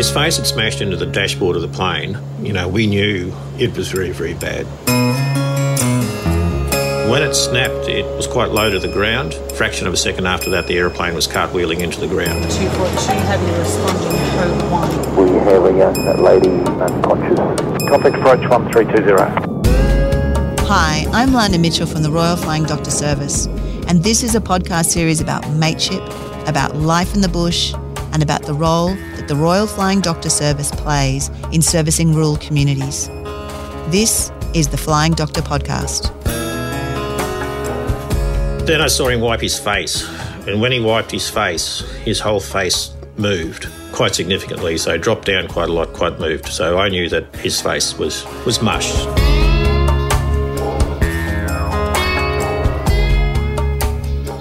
His face had smashed into the dashboard of the plane. You know, we knew it was very, very bad. When it snapped, it was quite low to the ground. A fraction of a second after that, the aeroplane was cartwheeling into the ground. 242, have you responding code 1? We have a young lady unconscious. Complex approach 1320. Hi, I'm Lana Mitchell from the Royal Flying Doctor Service, and this is a podcast series about mateship, about life in the bush, and about the role that the Royal Flying Doctor Service plays in servicing rural communities. This is the Flying Doctor Podcast. Then I saw him wipe his face, and when he wiped his face, his whole face moved quite significantly. So dropped down quite a lot, quite moved. So I knew that his face was was mush.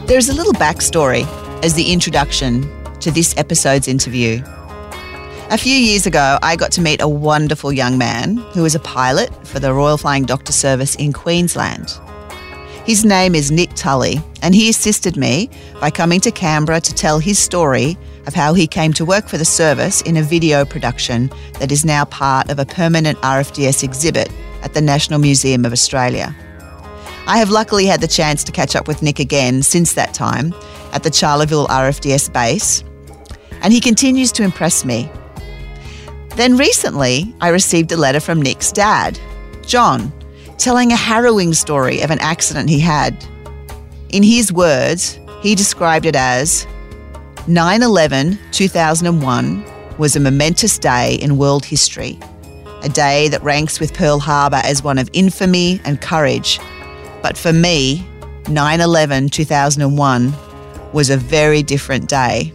There's a little backstory as the introduction to this episode's interview. A few years ago, I got to meet a wonderful young man who is a pilot for the Royal Flying Doctor Service in Queensland. His name is Nick Tully, and he assisted me by coming to Canberra to tell his story of how he came to work for the service in a video production that is now part of a permanent RFDS exhibit at the National Museum of Australia. I have luckily had the chance to catch up with Nick again since that time at the Charleville RFDS base, and he continues to impress me. Then recently, I received a letter from Nick's dad, John, telling a harrowing story of an accident he had. In his words, he described it as 9 11 2001 was a momentous day in world history, a day that ranks with Pearl Harbor as one of infamy and courage but for me, 9 11 2001 was a very different day.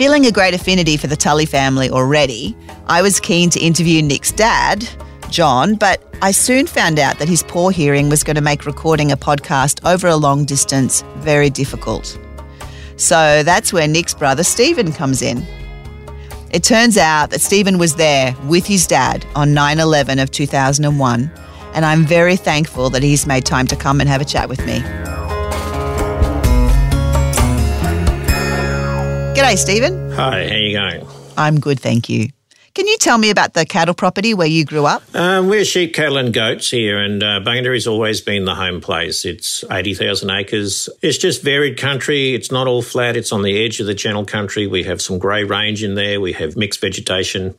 Feeling a great affinity for the Tully family already, I was keen to interview Nick's dad, John, but I soon found out that his poor hearing was going to make recording a podcast over a long distance very difficult. So that's where Nick's brother Stephen comes in. It turns out that Stephen was there with his dad on 9 11 of 2001 and I'm very thankful that he's made time to come and have a chat with me. G'day, Stephen. Hi, how you going? I'm good, thank you. Can you tell me about the cattle property where you grew up? Um, we're sheep, cattle, and goats here, and uh, has always been the home place. It's 80,000 acres. It's just varied country. It's not all flat, it's on the edge of the channel country. We have some grey range in there, we have mixed vegetation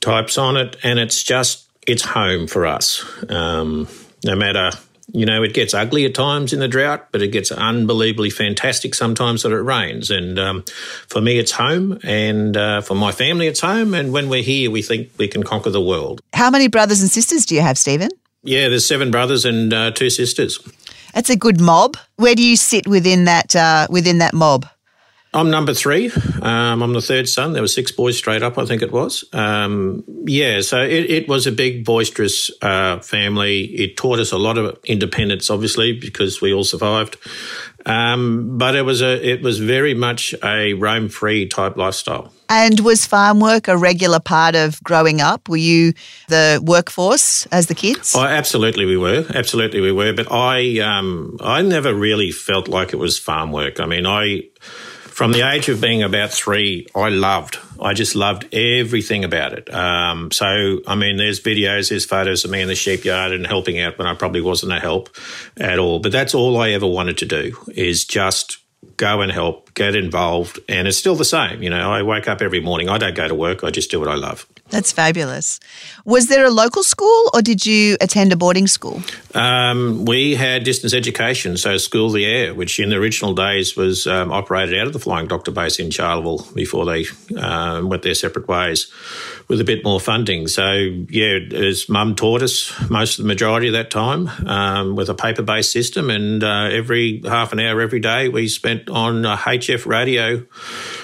types on it, and it's just it's home for us. Um, no matter, you know, it gets ugly at times in the drought, but it gets unbelievably fantastic sometimes that it rains. And um, for me, it's home, and uh, for my family, it's home. And when we're here, we think we can conquer the world. How many brothers and sisters do you have, Stephen? Yeah, there's seven brothers and uh, two sisters. That's a good mob. Where do you sit within that uh, within that mob? I'm number three. Um, I'm the third son. There were six boys straight up, I think it was. Um, yeah, so it, it, was a big, boisterous uh, family. It taught us a lot of independence, obviously, because we all survived. Um, but it was a it was very much a roam free type lifestyle. And was farm work a regular part of growing up? Were you the workforce as the kids? Oh, absolutely, we were. Absolutely, we were. But I um, I never really felt like it was farm work. I mean, I from the age of being about three, I loved, I just loved everything about it. Um, so, I mean, there's videos, there's photos of me in the sheep yard and helping out when I probably wasn't a help at all. But that's all I ever wanted to do is just go and help, get involved. And it's still the same. You know, I wake up every morning. I don't go to work. I just do what I love. That's fabulous. Was there a local school or did you attend a boarding school? Um, we had distance education, so School the Air, which in the original days was um, operated out of the Flying Doctor Base in Charleville before they um, went their separate ways with a bit more funding. So, yeah, as mum taught us most of the majority of that time um, with a paper based system, and uh, every half an hour every day we spent on HF radio,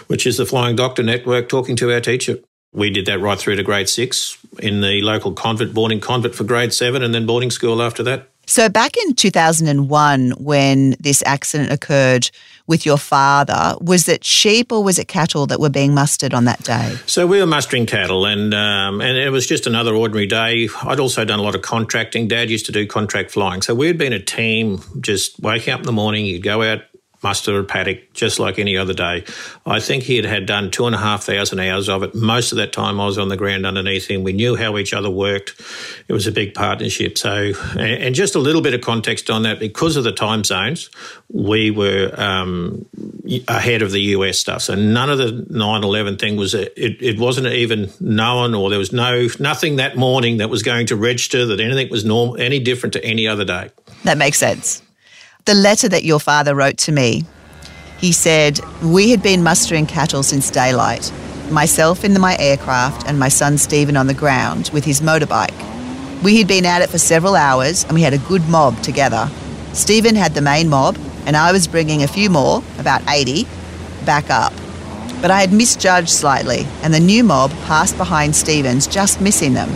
which is the Flying Doctor Network, talking to our teacher. We did that right through to grade six in the local convent, boarding convent for grade seven, and then boarding school after that. So, back in 2001, when this accident occurred with your father, was it sheep or was it cattle that were being mustered on that day? So, we were mustering cattle, and um, and it was just another ordinary day. I'd also done a lot of contracting. Dad used to do contract flying. So, we'd been a team, just waking up in the morning, you'd go out muster a paddock just like any other day. I think he had had done two and a half thousand hours of it. Most of that time I was on the ground underneath him. We knew how each other worked. It was a big partnership. So, and just a little bit of context on that, because of the time zones, we were um, ahead of the US stuff. So none of the 9-11 thing was, it, it wasn't even known or there was no, nothing that morning that was going to register that anything was normal, any different to any other day. That makes sense the letter that your father wrote to me, he said, We had been mustering cattle since daylight, myself in my aircraft and my son Stephen on the ground with his motorbike. We had been at it for several hours and we had a good mob together. Stephen had the main mob, and I was bringing a few more, about 80, back up. But I had misjudged slightly, and the new mob passed behind Stephen's, just missing them.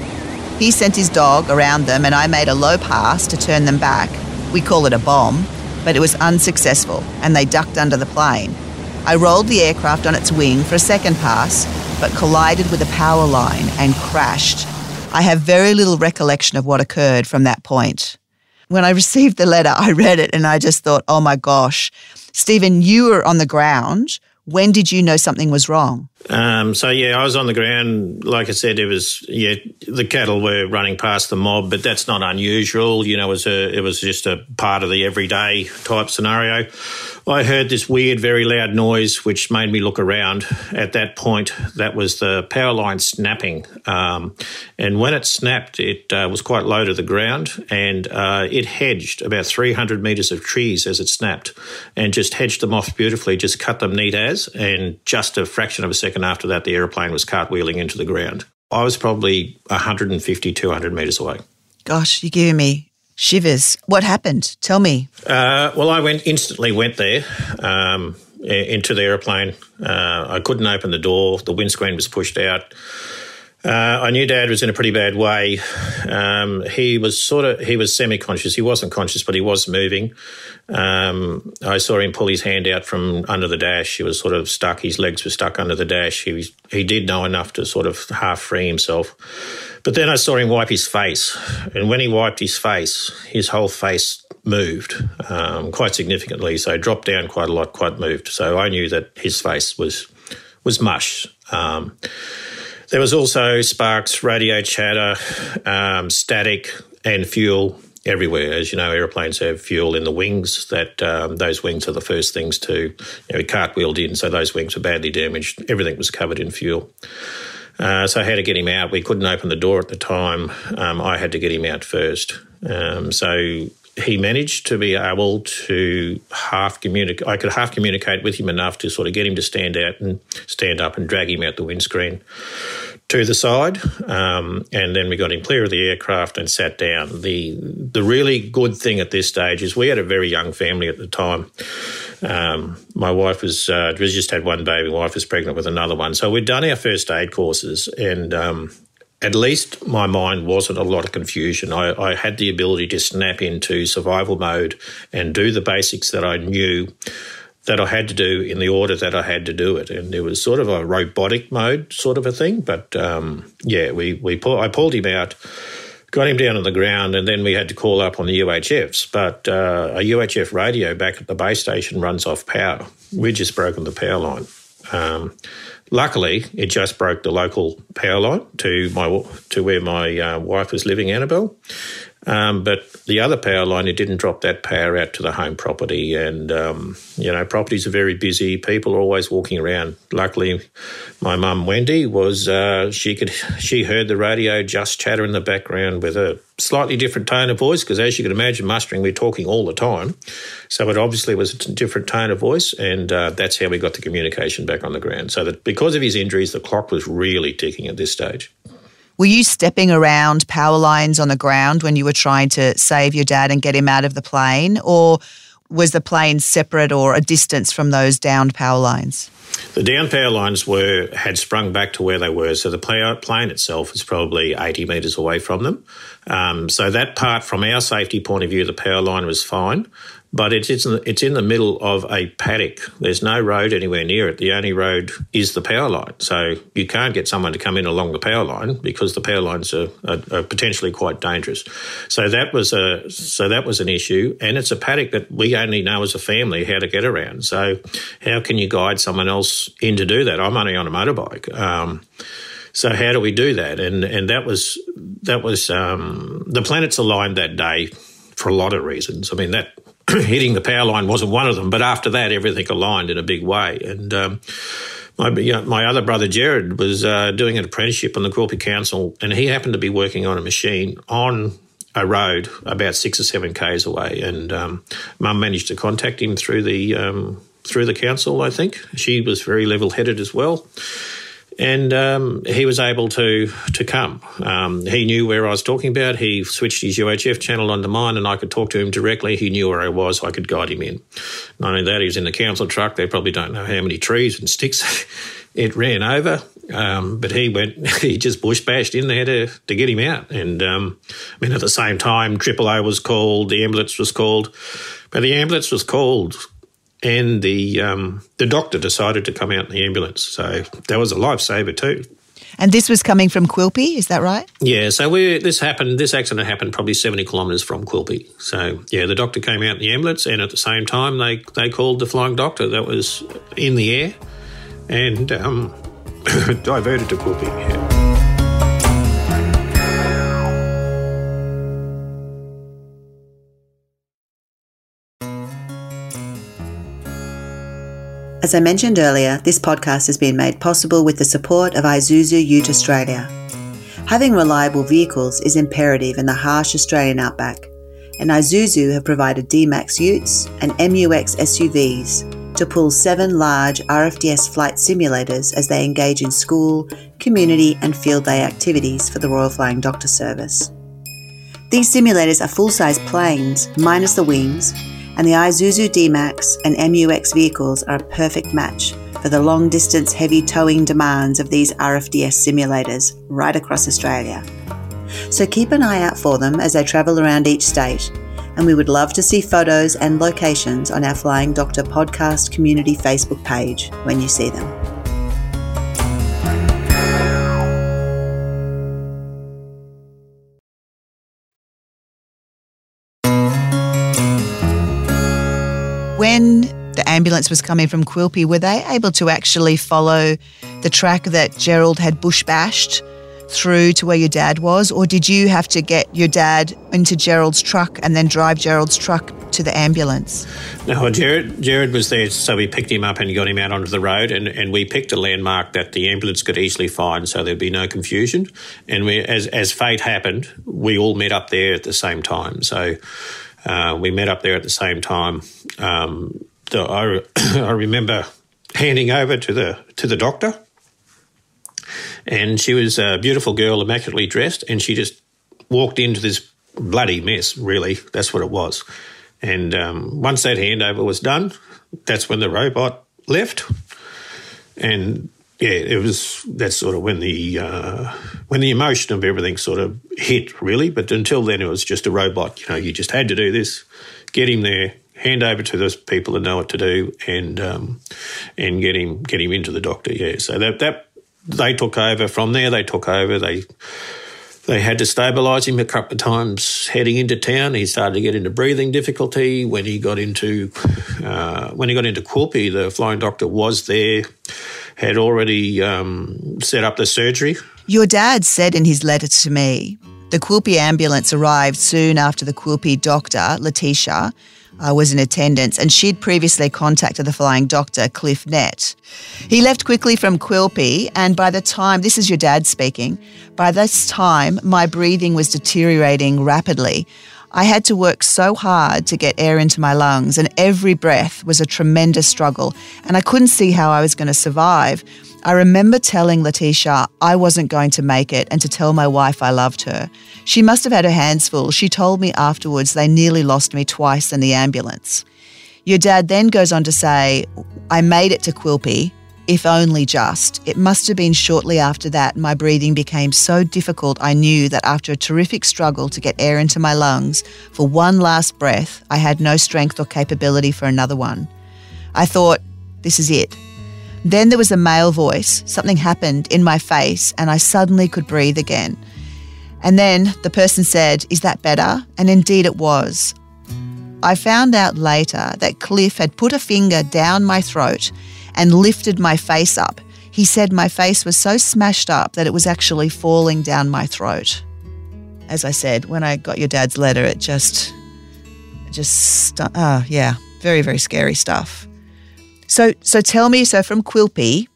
He sent his dog around them, and I made a low pass to turn them back. We call it a bomb, but it was unsuccessful and they ducked under the plane. I rolled the aircraft on its wing for a second pass, but collided with a power line and crashed. I have very little recollection of what occurred from that point. When I received the letter, I read it and I just thought, oh my gosh, Stephen, you were on the ground. When did you know something was wrong? Um, so yeah, I was on the ground. Like I said, it was yeah, the cattle were running past the mob, but that's not unusual. You know, it was a, it was just a part of the everyday type scenario. I heard this weird, very loud noise, which made me look around. At that point, that was the power line snapping. Um, and when it snapped, it uh, was quite low to the ground and uh, it hedged about 300 metres of trees as it snapped and just hedged them off beautifully, just cut them neat as. And just a fraction of a second after that, the aeroplane was cartwheeling into the ground. I was probably 150, 200 metres away. Gosh, you're giving me Shivers. What happened? Tell me. Uh, well, I went instantly went there um, into the aeroplane. Uh, I couldn't open the door. The windscreen was pushed out. Uh, I knew Dad was in a pretty bad way. Um, he was sort of he was semi-conscious. He wasn't conscious, but he was moving. Um, I saw him pull his hand out from under the dash. He was sort of stuck. His legs were stuck under the dash. He he did know enough to sort of half free himself. But then I saw him wipe his face, and when he wiped his face, his whole face moved um, quite significantly. So dropped down quite a lot, quite moved. So I knew that his face was was mush. Um, there was also sparks, radio chatter, um, static, and fuel everywhere. As you know, airplanes have fuel in the wings. That um, those wings are the first things to you know, cartwheeled in, so those wings were badly damaged. Everything was covered in fuel. Uh, so I had to get him out. We couldn't open the door at the time. Um, I had to get him out first. Um, so he managed to be able to half communicate. I could half communicate with him enough to sort of get him to stand out and stand up and drag him out the windscreen to the side, um, and then we got him clear of the aircraft and sat down. the The really good thing at this stage is we had a very young family at the time. Um, my wife was uh, just had one baby. My wife was pregnant with another one, so we'd done our first aid courses, and um, at least my mind wasn't a lot of confusion. I, I, had the ability to snap into survival mode and do the basics that I knew that I had to do in the order that I had to do it, and it was sort of a robotic mode sort of a thing. But um, yeah, we we pull, I pulled him out got him down on the ground, and then we had to call up on the UHFs. But uh, a UHF radio back at the base station runs off power. We'd just broken the power line. Um, luckily, it just broke the local power line to my to where my uh, wife was living, Annabelle. Um, but the other power line, it didn't drop that power out to the home property. And, um, you know, properties are very busy. People are always walking around. Luckily, my mum, Wendy, was, uh, she could, she heard the radio just chatter in the background with a slightly different tone of voice, because as you can imagine, mustering, we're talking all the time. So it obviously was a different tone of voice. And uh, that's how we got the communication back on the ground. So that because of his injuries, the clock was really ticking at this stage. Were you stepping around power lines on the ground when you were trying to save your dad and get him out of the plane? Or was the plane separate or a distance from those downed power lines? The down power lines were had sprung back to where they were, so the plane itself is probably 80 metres away from them. Um, so that part, from our safety point of view, the power line was fine. But it's it's in, the, it's in the middle of a paddock. There's no road anywhere near it. The only road is the power line, so you can't get someone to come in along the power line because the power lines are, are, are potentially quite dangerous. So that was a so that was an issue, and it's a paddock that we only know as a family how to get around. So how can you guide someone else in to do that? I'm only on a motorbike. Um, so how do we do that? And and that was that was um, the planets aligned that day for a lot of reasons. I mean that hitting the power line wasn't one of them, but after that, everything aligned in a big way. And um, my, you know, my other brother Jared was uh, doing an apprenticeship on the Quilpie Council, and he happened to be working on a machine on a road about six or seven k's away. And um, Mum managed to contact him through the um, through the council. I think she was very level headed as well and um, he was able to to come. Um, he knew where I was talking about. He switched his UHF channel onto mine, and I could talk to him directly. He knew where I was. I could guide him in. Not only that, he was in the council truck. They probably don't know how many trees and sticks it ran over. Um, but he went, he just bush bashed in there to, to get him out. And um, I mean, at the same time, Triple O was called, the ambulance was called, but the ambulance was called and the um, the doctor decided to come out in the ambulance. So that was a lifesaver too. And this was coming from Quilpie, is that right? Yeah. So we this happened. This accident happened probably seventy kilometres from Quilpie. So yeah, the doctor came out in the ambulance, and at the same time they they called the flying doctor that was in the air, and um, diverted to Quilpie. Yeah. As I mentioned earlier, this podcast has been made possible with the support of Isuzu Ute Australia. Having reliable vehicles is imperative in the harsh Australian outback, and Isuzu have provided D-Max Utes and MU-X SUVs to pull seven large RFDS flight simulators as they engage in school, community, and field day activities for the Royal Flying Doctor Service. These simulators are full size planes, minus the wings, and the Isuzu D-Max and MU-X vehicles are a perfect match for the long distance heavy towing demands of these RFDS simulators right across Australia. So keep an eye out for them as they travel around each state, and we would love to see photos and locations on our Flying Doctor podcast community Facebook page when you see them. Ambulance was coming from Quilpie, were they able to actually follow the track that Gerald had bush bashed through to where your dad was? Or did you have to get your dad into Gerald's truck and then drive Gerald's truck to the ambulance? No, Jared, Jared was there, so we picked him up and got him out onto the road, and, and we picked a landmark that the ambulance could easily find, so there'd be no confusion. And we, as as fate happened, we all met up there at the same time. So uh, we met up there at the same time. Um, I, I remember handing over to the to the doctor, and she was a beautiful girl, immaculately dressed, and she just walked into this bloody mess. Really, that's what it was. And um, once that handover was done, that's when the robot left, and yeah, it was that's sort of when the uh, when the emotion of everything sort of hit really. But until then, it was just a robot. You know, you just had to do this, get him there, hand over to those people that know what to do, and um, and get him get him into the doctor. Yeah, so that that they took over from there. They took over. They they had to stabilise him a couple of times heading into town. He started to get into breathing difficulty. When he got into uh, when he got into Quilpie, the flying doctor was there had already um, set up the surgery. Your dad said in his letter to me the Quilpie ambulance arrived soon after the Quilpie doctor, Letitia, uh, was in attendance, and she'd previously contacted the flying doctor, Cliff Nett. He left quickly from Quilpie, and by the time, this is your dad speaking, by this time, my breathing was deteriorating rapidly. I had to work so hard to get air into my lungs, and every breath was a tremendous struggle, and I couldn't see how I was going to survive. I remember telling Letitia I wasn't going to make it and to tell my wife I loved her. She must have had her hands full. She told me afterwards they nearly lost me twice in the ambulance. Your dad then goes on to say, I made it to Quilpie, if only just. It must have been shortly after that my breathing became so difficult I knew that after a terrific struggle to get air into my lungs for one last breath, I had no strength or capability for another one. I thought, this is it. Then there was a male voice, something happened in my face, and I suddenly could breathe again. And then the person said, Is that better? And indeed it was. I found out later that Cliff had put a finger down my throat and lifted my face up. He said my face was so smashed up that it was actually falling down my throat. As I said, when I got your dad's letter, it just, just, uh, yeah, very, very scary stuff. So, so tell me, so from Quilpie,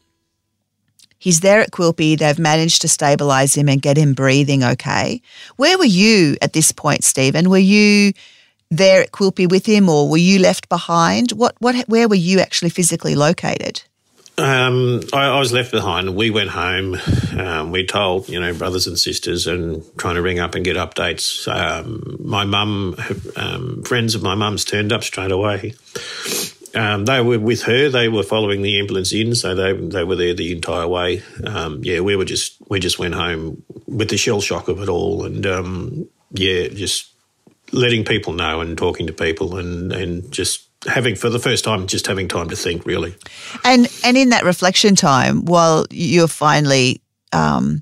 he's there at Quilpie. They've managed to stabilize him and get him breathing okay. Where were you at this point, Stephen? Were you there at Quilpie with him, or were you left behind? What, what, where were you actually physically located? Um, I, I, was left behind. We went home. Um, we told, you know, brothers and sisters, and trying to ring up and get updates. Um, my mum, um, friends of my mum's turned up straight away. Um, they were with her. They were following the ambulance in, so they they were there the entire way. Um, yeah, we were just we just went home with the shell shock of it all, and yeah, just letting people know and talking to people and, and just having for the first time just having time to think really and and in that reflection time while you're finally um,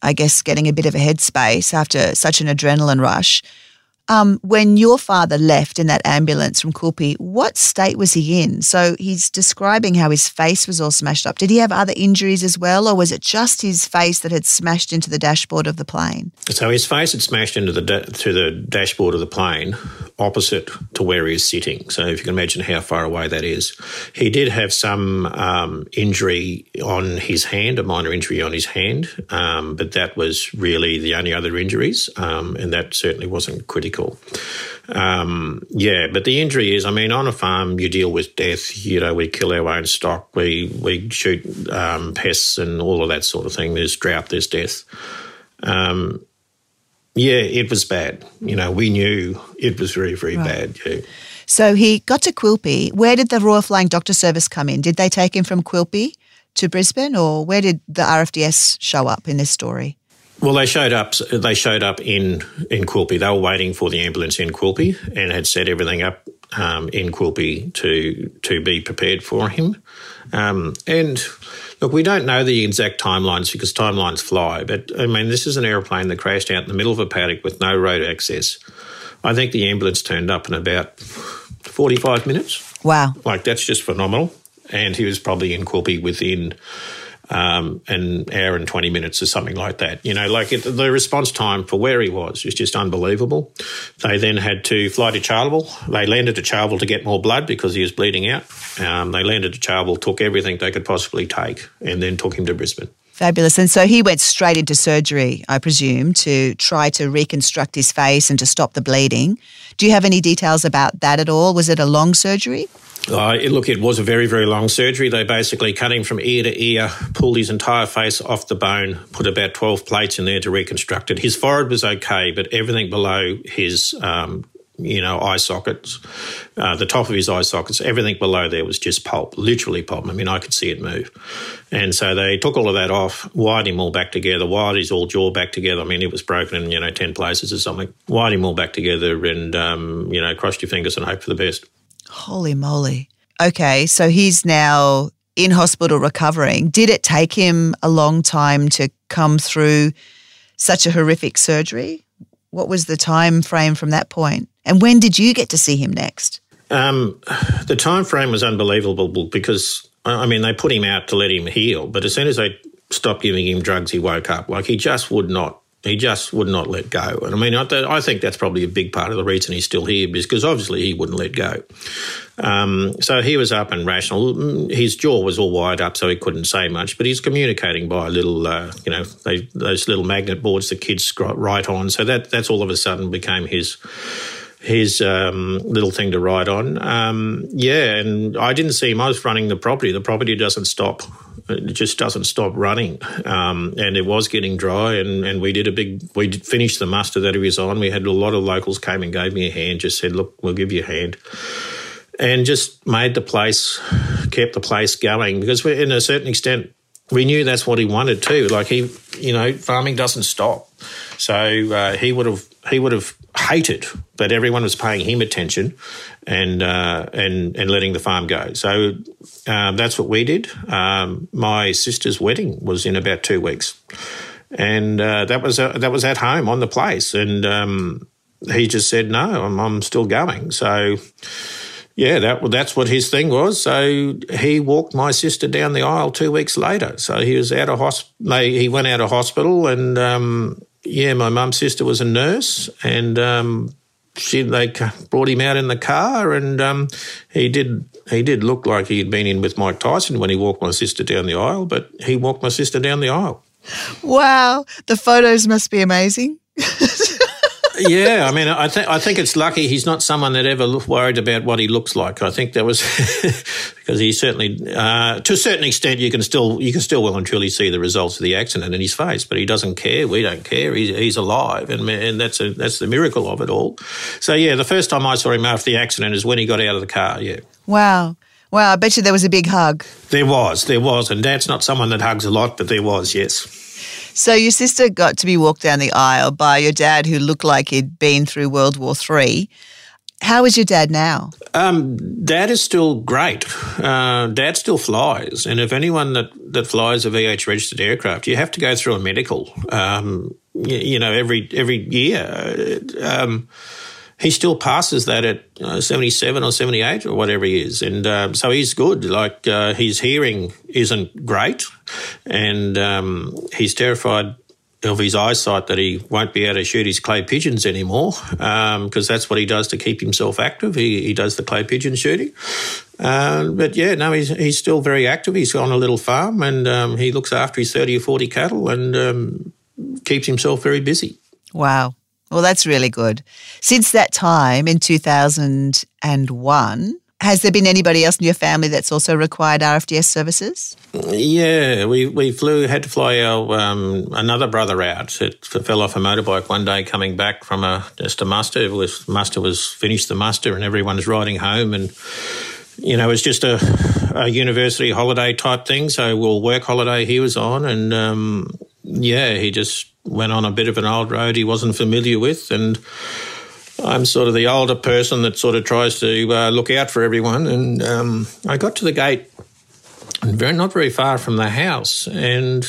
i guess getting a bit of a headspace after such an adrenaline rush um, when your father left in that ambulance from Quilpie, what state was he in? So he's describing how his face was all smashed up. Did he have other injuries as well, or was it just his face that had smashed into the dashboard of the plane? So his face had smashed into the da- to the dashboard of the plane, opposite to where he was sitting. So if you can imagine how far away that is, he did have some um, injury on his hand, a minor injury on his hand, um, but that was really the only other injuries, um, and that certainly wasn't critical Um, yeah, but the injury is, I mean, on a farm you deal with death. You know, we kill our own stock, we we shoot um, pests and all of that sort of thing. There's drought, there's death. Um, yeah, it was bad. You know, we knew it was very, very right. bad. Yeah. So he got to Quilpie. Where did the Royal Flying Doctor Service come in? Did they take him from Quilpie to Brisbane, or where did the RFDS show up in this story? Well, they showed up. They showed up in in Quilpie. They were waiting for the ambulance in Quilpie and had set everything up um, in Quilpie to to be prepared for him. Um, and look, we don't know the exact timelines because timelines fly. But I mean, this is an aeroplane that crashed out in the middle of a paddock with no road access. I think the ambulance turned up in about forty five minutes. Wow! Like that's just phenomenal. And he was probably in Quilpie within um, an hour and 20 minutes or something like that. You know, like it, the response time for where he was was just unbelievable. They then had to fly to Charleville. They landed at Charleville to get more blood because he was bleeding out. Um, they landed at Charleville, took everything they could possibly take, and then took him to Brisbane. Fabulous. And so he went straight into surgery, I presume, to try to reconstruct his face and to stop the bleeding. Do you have any details about that at all? Was it a long surgery? Uh, look, it was a very, very long surgery. They basically cut him from ear to ear, pulled his entire face off the bone, put about 12 plates in there to reconstruct it. His forehead was okay, but everything below his, um, you know, eye sockets, uh, the top of his eye sockets, everything below there was just pulp, literally pulp. I mean, I could see it move. And so they took all of that off, wired him all back together, wired his all jaw back together. I mean, it was broken in, you know, 10 places or something. Wired him all back together and, um, you know, crossed your fingers and hope for the best. Holy moly. Okay, so he's now in hospital recovering. Did it take him a long time to come through such a horrific surgery? What was the time frame from that point? And when did you get to see him next? Um, the time frame was unbelievable because I mean they put him out to let him heal, but as soon as they stopped giving him drugs, he woke up. Like he just would not he just would not let go. And I mean, I, I, think that's probably a big part of the reason he's still here because obviously he wouldn't let go. Um, so he was up and rational. His jaw was all wired up, so he couldn't say much, but he's communicating by little, uh, you know, they, those little magnet boards the kids write on. So that that's all of a sudden became his his um, little thing to ride on. Um, yeah, and I didn't see him. I was running the property. The property doesn't stop. It just doesn't stop running. Um, and it was getting dry, and, and we did a big, we finished the muster that he was on. We had a lot of locals came and gave me a hand, just said, look, we'll give you a hand. and just made the place, kept the place going because we, in a certain extent, we knew that's what he wanted too. Like he, you know, farming doesn't stop, so uh, he would have he would have hated that everyone was paying him attention and uh, and and letting the farm go. So um, that's what we did. Um, my sister's wedding was in about two weeks, and uh, that was uh, that was at home on the place, and um, he just said no, I'm, I'm still going. So yeah, that that's what his thing was. So he walked my sister down the aisle two weeks later. So he was out of hospital. He went out of hospital, and um, yeah, my mum's sister was a nurse, and um, she they brought him out in the car, and um, he did he did look like he had been in with Mike Tyson when he walked my sister down the aisle, but he walked my sister down the aisle. Wow, the photos must be amazing. yeah, I mean, I think I think it's lucky he's not someone that ever worried about what he looks like. I think that was because he certainly, uh, to a certain extent, you can still you can still well and truly see the results of the accident in his face, but he doesn't care. We don't care. He's, he's alive, and and that's a, that's the miracle of it all. So yeah, the first time I saw him after the accident is when he got out of the car. Yeah. Wow. Wow, I bet you there was a big hug. There was, there was, and Dad's not someone that hugs a lot, but there was, yes. So your sister got to be walked down the aisle by your dad, who looked like he'd been through World War Three. How is your dad now? Um, dad is still great. Uh, dad still flies, and if anyone that, that flies a VH registered aircraft, you have to go through a medical. Um, you, you, know, every every year. Um, he still passes that at uh, 77 or 78 or whatever he is. And um, so he's good. Like uh, his hearing isn't great and um, he's terrified of his eyesight that he won't be able to shoot his clay pigeons anymore because um, that's what he does to keep himself active. He, he does the clay pigeon shooting. Uh, but yeah, no, he's, he's still very active. He's on a little farm and um, he looks after his 30 or 40 cattle and um, keeps himself very busy. Wow. Well, that's really good. Since that time in 2001, has there been anybody else in your family that's also required RFDS services? Yeah, we, we flew, had to fly our um, another brother out. It fell off a motorbike one day coming back from a just a muster. It was muster was finished the muster, and everyone's riding home, and you know it was just a, a university holiday type thing. So, well, work holiday he was on, and um, yeah, he just went on a bit of an old road he wasn't familiar with, and I'm sort of the older person that sort of tries to uh, look out for everyone. And um, I got to the gate, very not very far from the house, and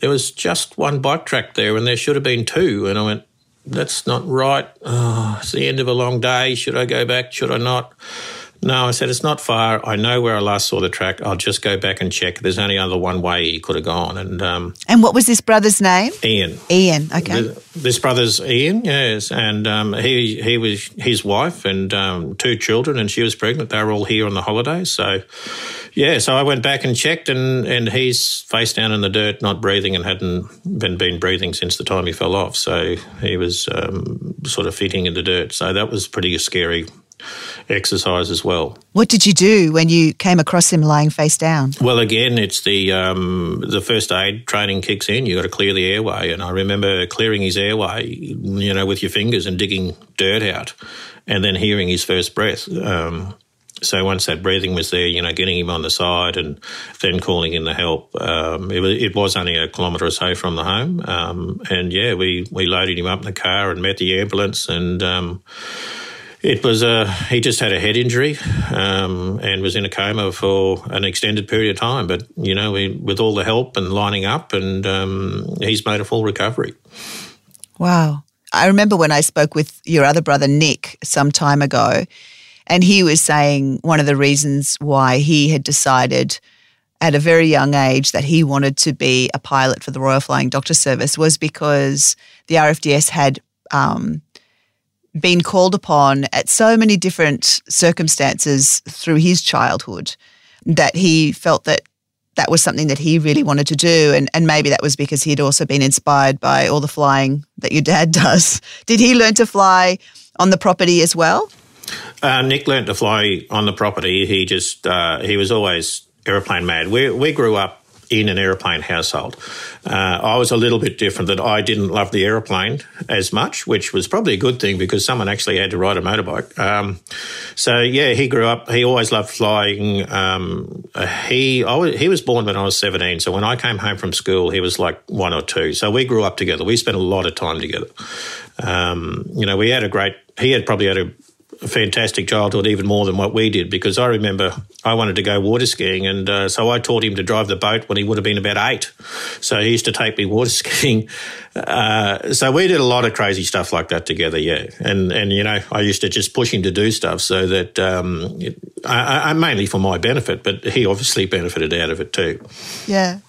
there was just one bike track there, and there should have been two. And I went, "That's not right. Oh, it's the end of a long day. Should I go back? Should I not?" No, I said, it's not far. I know where I last saw the track. I'll just go back and check. There's only other one way he could have gone. And um, and what was this brother's name? Ian. Ian, okay. This brother's Ian, yes. And um, he, he was his wife and um, two children, and she was pregnant. They were all here on the holidays. So, yeah, so I went back and checked, and, and he's face down in the dirt, not breathing, and hadn't been, been breathing since the time he fell off. So he was um, sort of fitting in the dirt. So that was pretty scary exercise as well. What did you do when you came across him lying face down? Well, again, it's the um, the first aid training kicks in. You got to clear the airway, and I remember clearing his airway, you know, with your fingers and digging dirt out, and then hearing his first breath. Um, so once that breathing was there, you know, getting him on the side and then calling in the help. Um, it, was, it, was, only a kilometre or so from the home, um, and yeah, we we loaded him up in the car and met the ambulance and um, it was a, he just had a head injury um, and was in a coma for an extended period of time. But, you know, we, with all the help and lining up, and um, he's made a full recovery. Wow. I remember when I spoke with your other brother, Nick, some time ago, and he was saying one of the reasons why he had decided at a very young age that he wanted to be a pilot for the Royal Flying Doctor Service was because the RFDS had um, been called upon at so many different circumstances through his childhood that he felt that that was something that he really wanted to do. And, and maybe that was because he'd also been inspired by all the flying that your dad does. Did he learn to fly on the property as well? Uh, Nick learned to fly on the property. He just, uh, he was always aeroplane mad. We, we grew up in an aeroplane household. Uh, I was a little bit different that I didn't love the aeroplane as much, which was probably a good thing because someone actually had to ride a motorbike. Um, so yeah, he grew up. He always loved flying. Um, he was, he was born when I was seventeen. So when I came home from school, he was like one or two. So we grew up together. We spent a lot of time together. Um, you know, we had a great. He had probably had a fantastic childhood, even more than what we did, because I remember I wanted to go water skiing, and uh, so I taught him to drive the boat when he would have been about eight. So he used to take me water skiing. Uh, so we did a lot of crazy stuff like that together, yeah. And and you know, I used to just push him to do stuff so that um, it, I, I mainly for my benefit, but he obviously benefited out of it too. Yeah.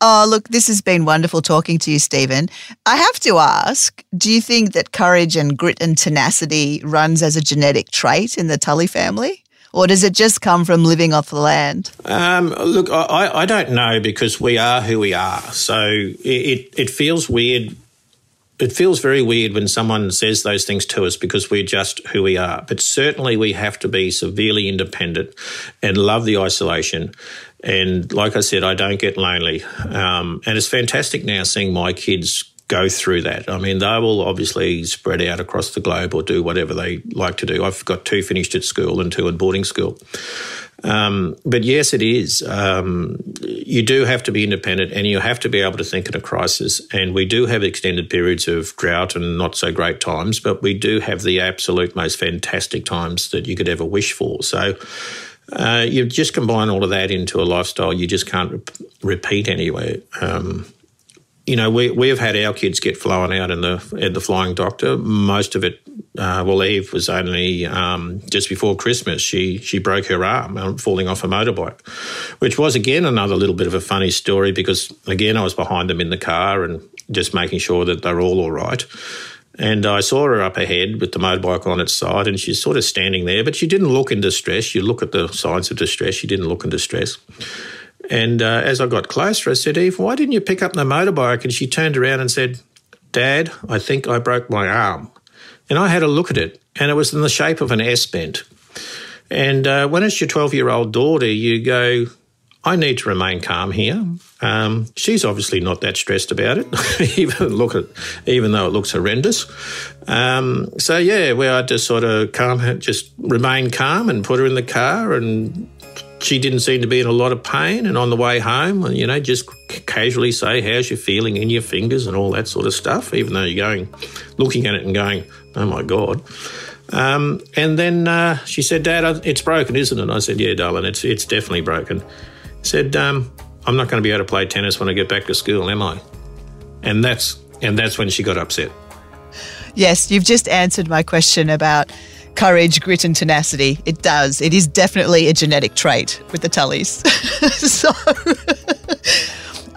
Oh, look, this has been wonderful talking to you, Stephen. I have to ask do you think that courage and grit and tenacity runs as a genetic trait in the Tully family? Or does it just come from living off the land? Um, look, I, I don't know because we are who we are. So it, it feels weird it feels very weird when someone says those things to us because we're just who we are. But certainly we have to be severely independent and love the isolation and like I said, I don't get lonely. Um, and it's fantastic now seeing my kids go through that. I mean, they will obviously spread out across the globe or do whatever they like to do. I've got two finished at school and two at boarding school. Um, but yes, it is. Um, you do have to be independent and you have to be able to think in a crisis. And we do have extended periods of drought and not so great times, but we do have the absolute most fantastic times that you could ever wish for. So, uh, you just combine all of that into a lifestyle you just can't re- repeat anywhere. Um, you know, we we've had our kids get flown out in the in the Flying Doctor. Most of it, uh, well, Eve was only um, just before Christmas. She she broke her arm uh, falling off a motorbike, which was again another little bit of a funny story because again I was behind them in the car and just making sure that they're all all right. And I saw her up ahead with the motorbike on its side, and she's sort of standing there, but she didn't look in distress. You look at the signs of distress, she didn't look in distress. And uh, as I got closer, I said, Eve, why didn't you pick up the motorbike? And she turned around and said, Dad, I think I broke my arm. And I had a look at it, and it was in the shape of an S bend. And uh, when it's your 12 year old daughter, you go, I need to remain calm here. Um, she's obviously not that stressed about it, even look at, even though it looks horrendous. Um, so yeah, we I just sort of calm, just remain calm and put her in the car, and she didn't seem to be in a lot of pain. And on the way home, you know, just casually say, "How's you feeling in your fingers?" and all that sort of stuff, even though you're going, looking at it and going, "Oh my god." Um, and then uh, she said, "Dad, it's broken, isn't it?" I said, "Yeah, darling, it's it's definitely broken." Said, um, I'm not going to be able to play tennis when I get back to school, am I? And that's and that's when she got upset. Yes, you've just answered my question about courage, grit, and tenacity. It does. It is definitely a genetic trait with the Tullys. so,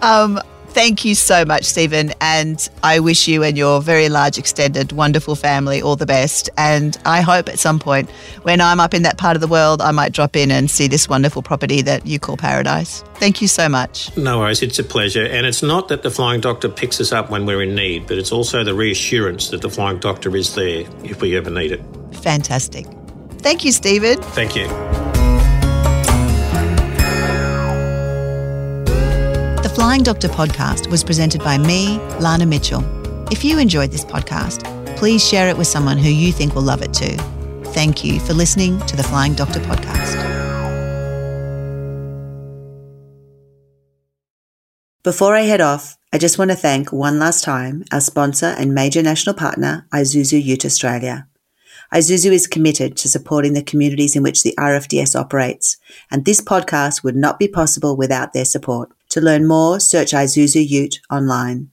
um, Thank you so much, Stephen. And I wish you and your very large, extended, wonderful family all the best. And I hope at some point when I'm up in that part of the world, I might drop in and see this wonderful property that you call paradise. Thank you so much. No worries. It's a pleasure. And it's not that the Flying Doctor picks us up when we're in need, but it's also the reassurance that the Flying Doctor is there if we ever need it. Fantastic. Thank you, Stephen. Thank you. Flying Doctor podcast was presented by me, Lana Mitchell. If you enjoyed this podcast, please share it with someone who you think will love it too. Thank you for listening to the Flying Doctor podcast. Before I head off, I just want to thank one last time our sponsor and major national partner, Isuzu Ute Australia. Isuzu is committed to supporting the communities in which the RFDS operates, and this podcast would not be possible without their support. To learn more, search Isuzu Ute online.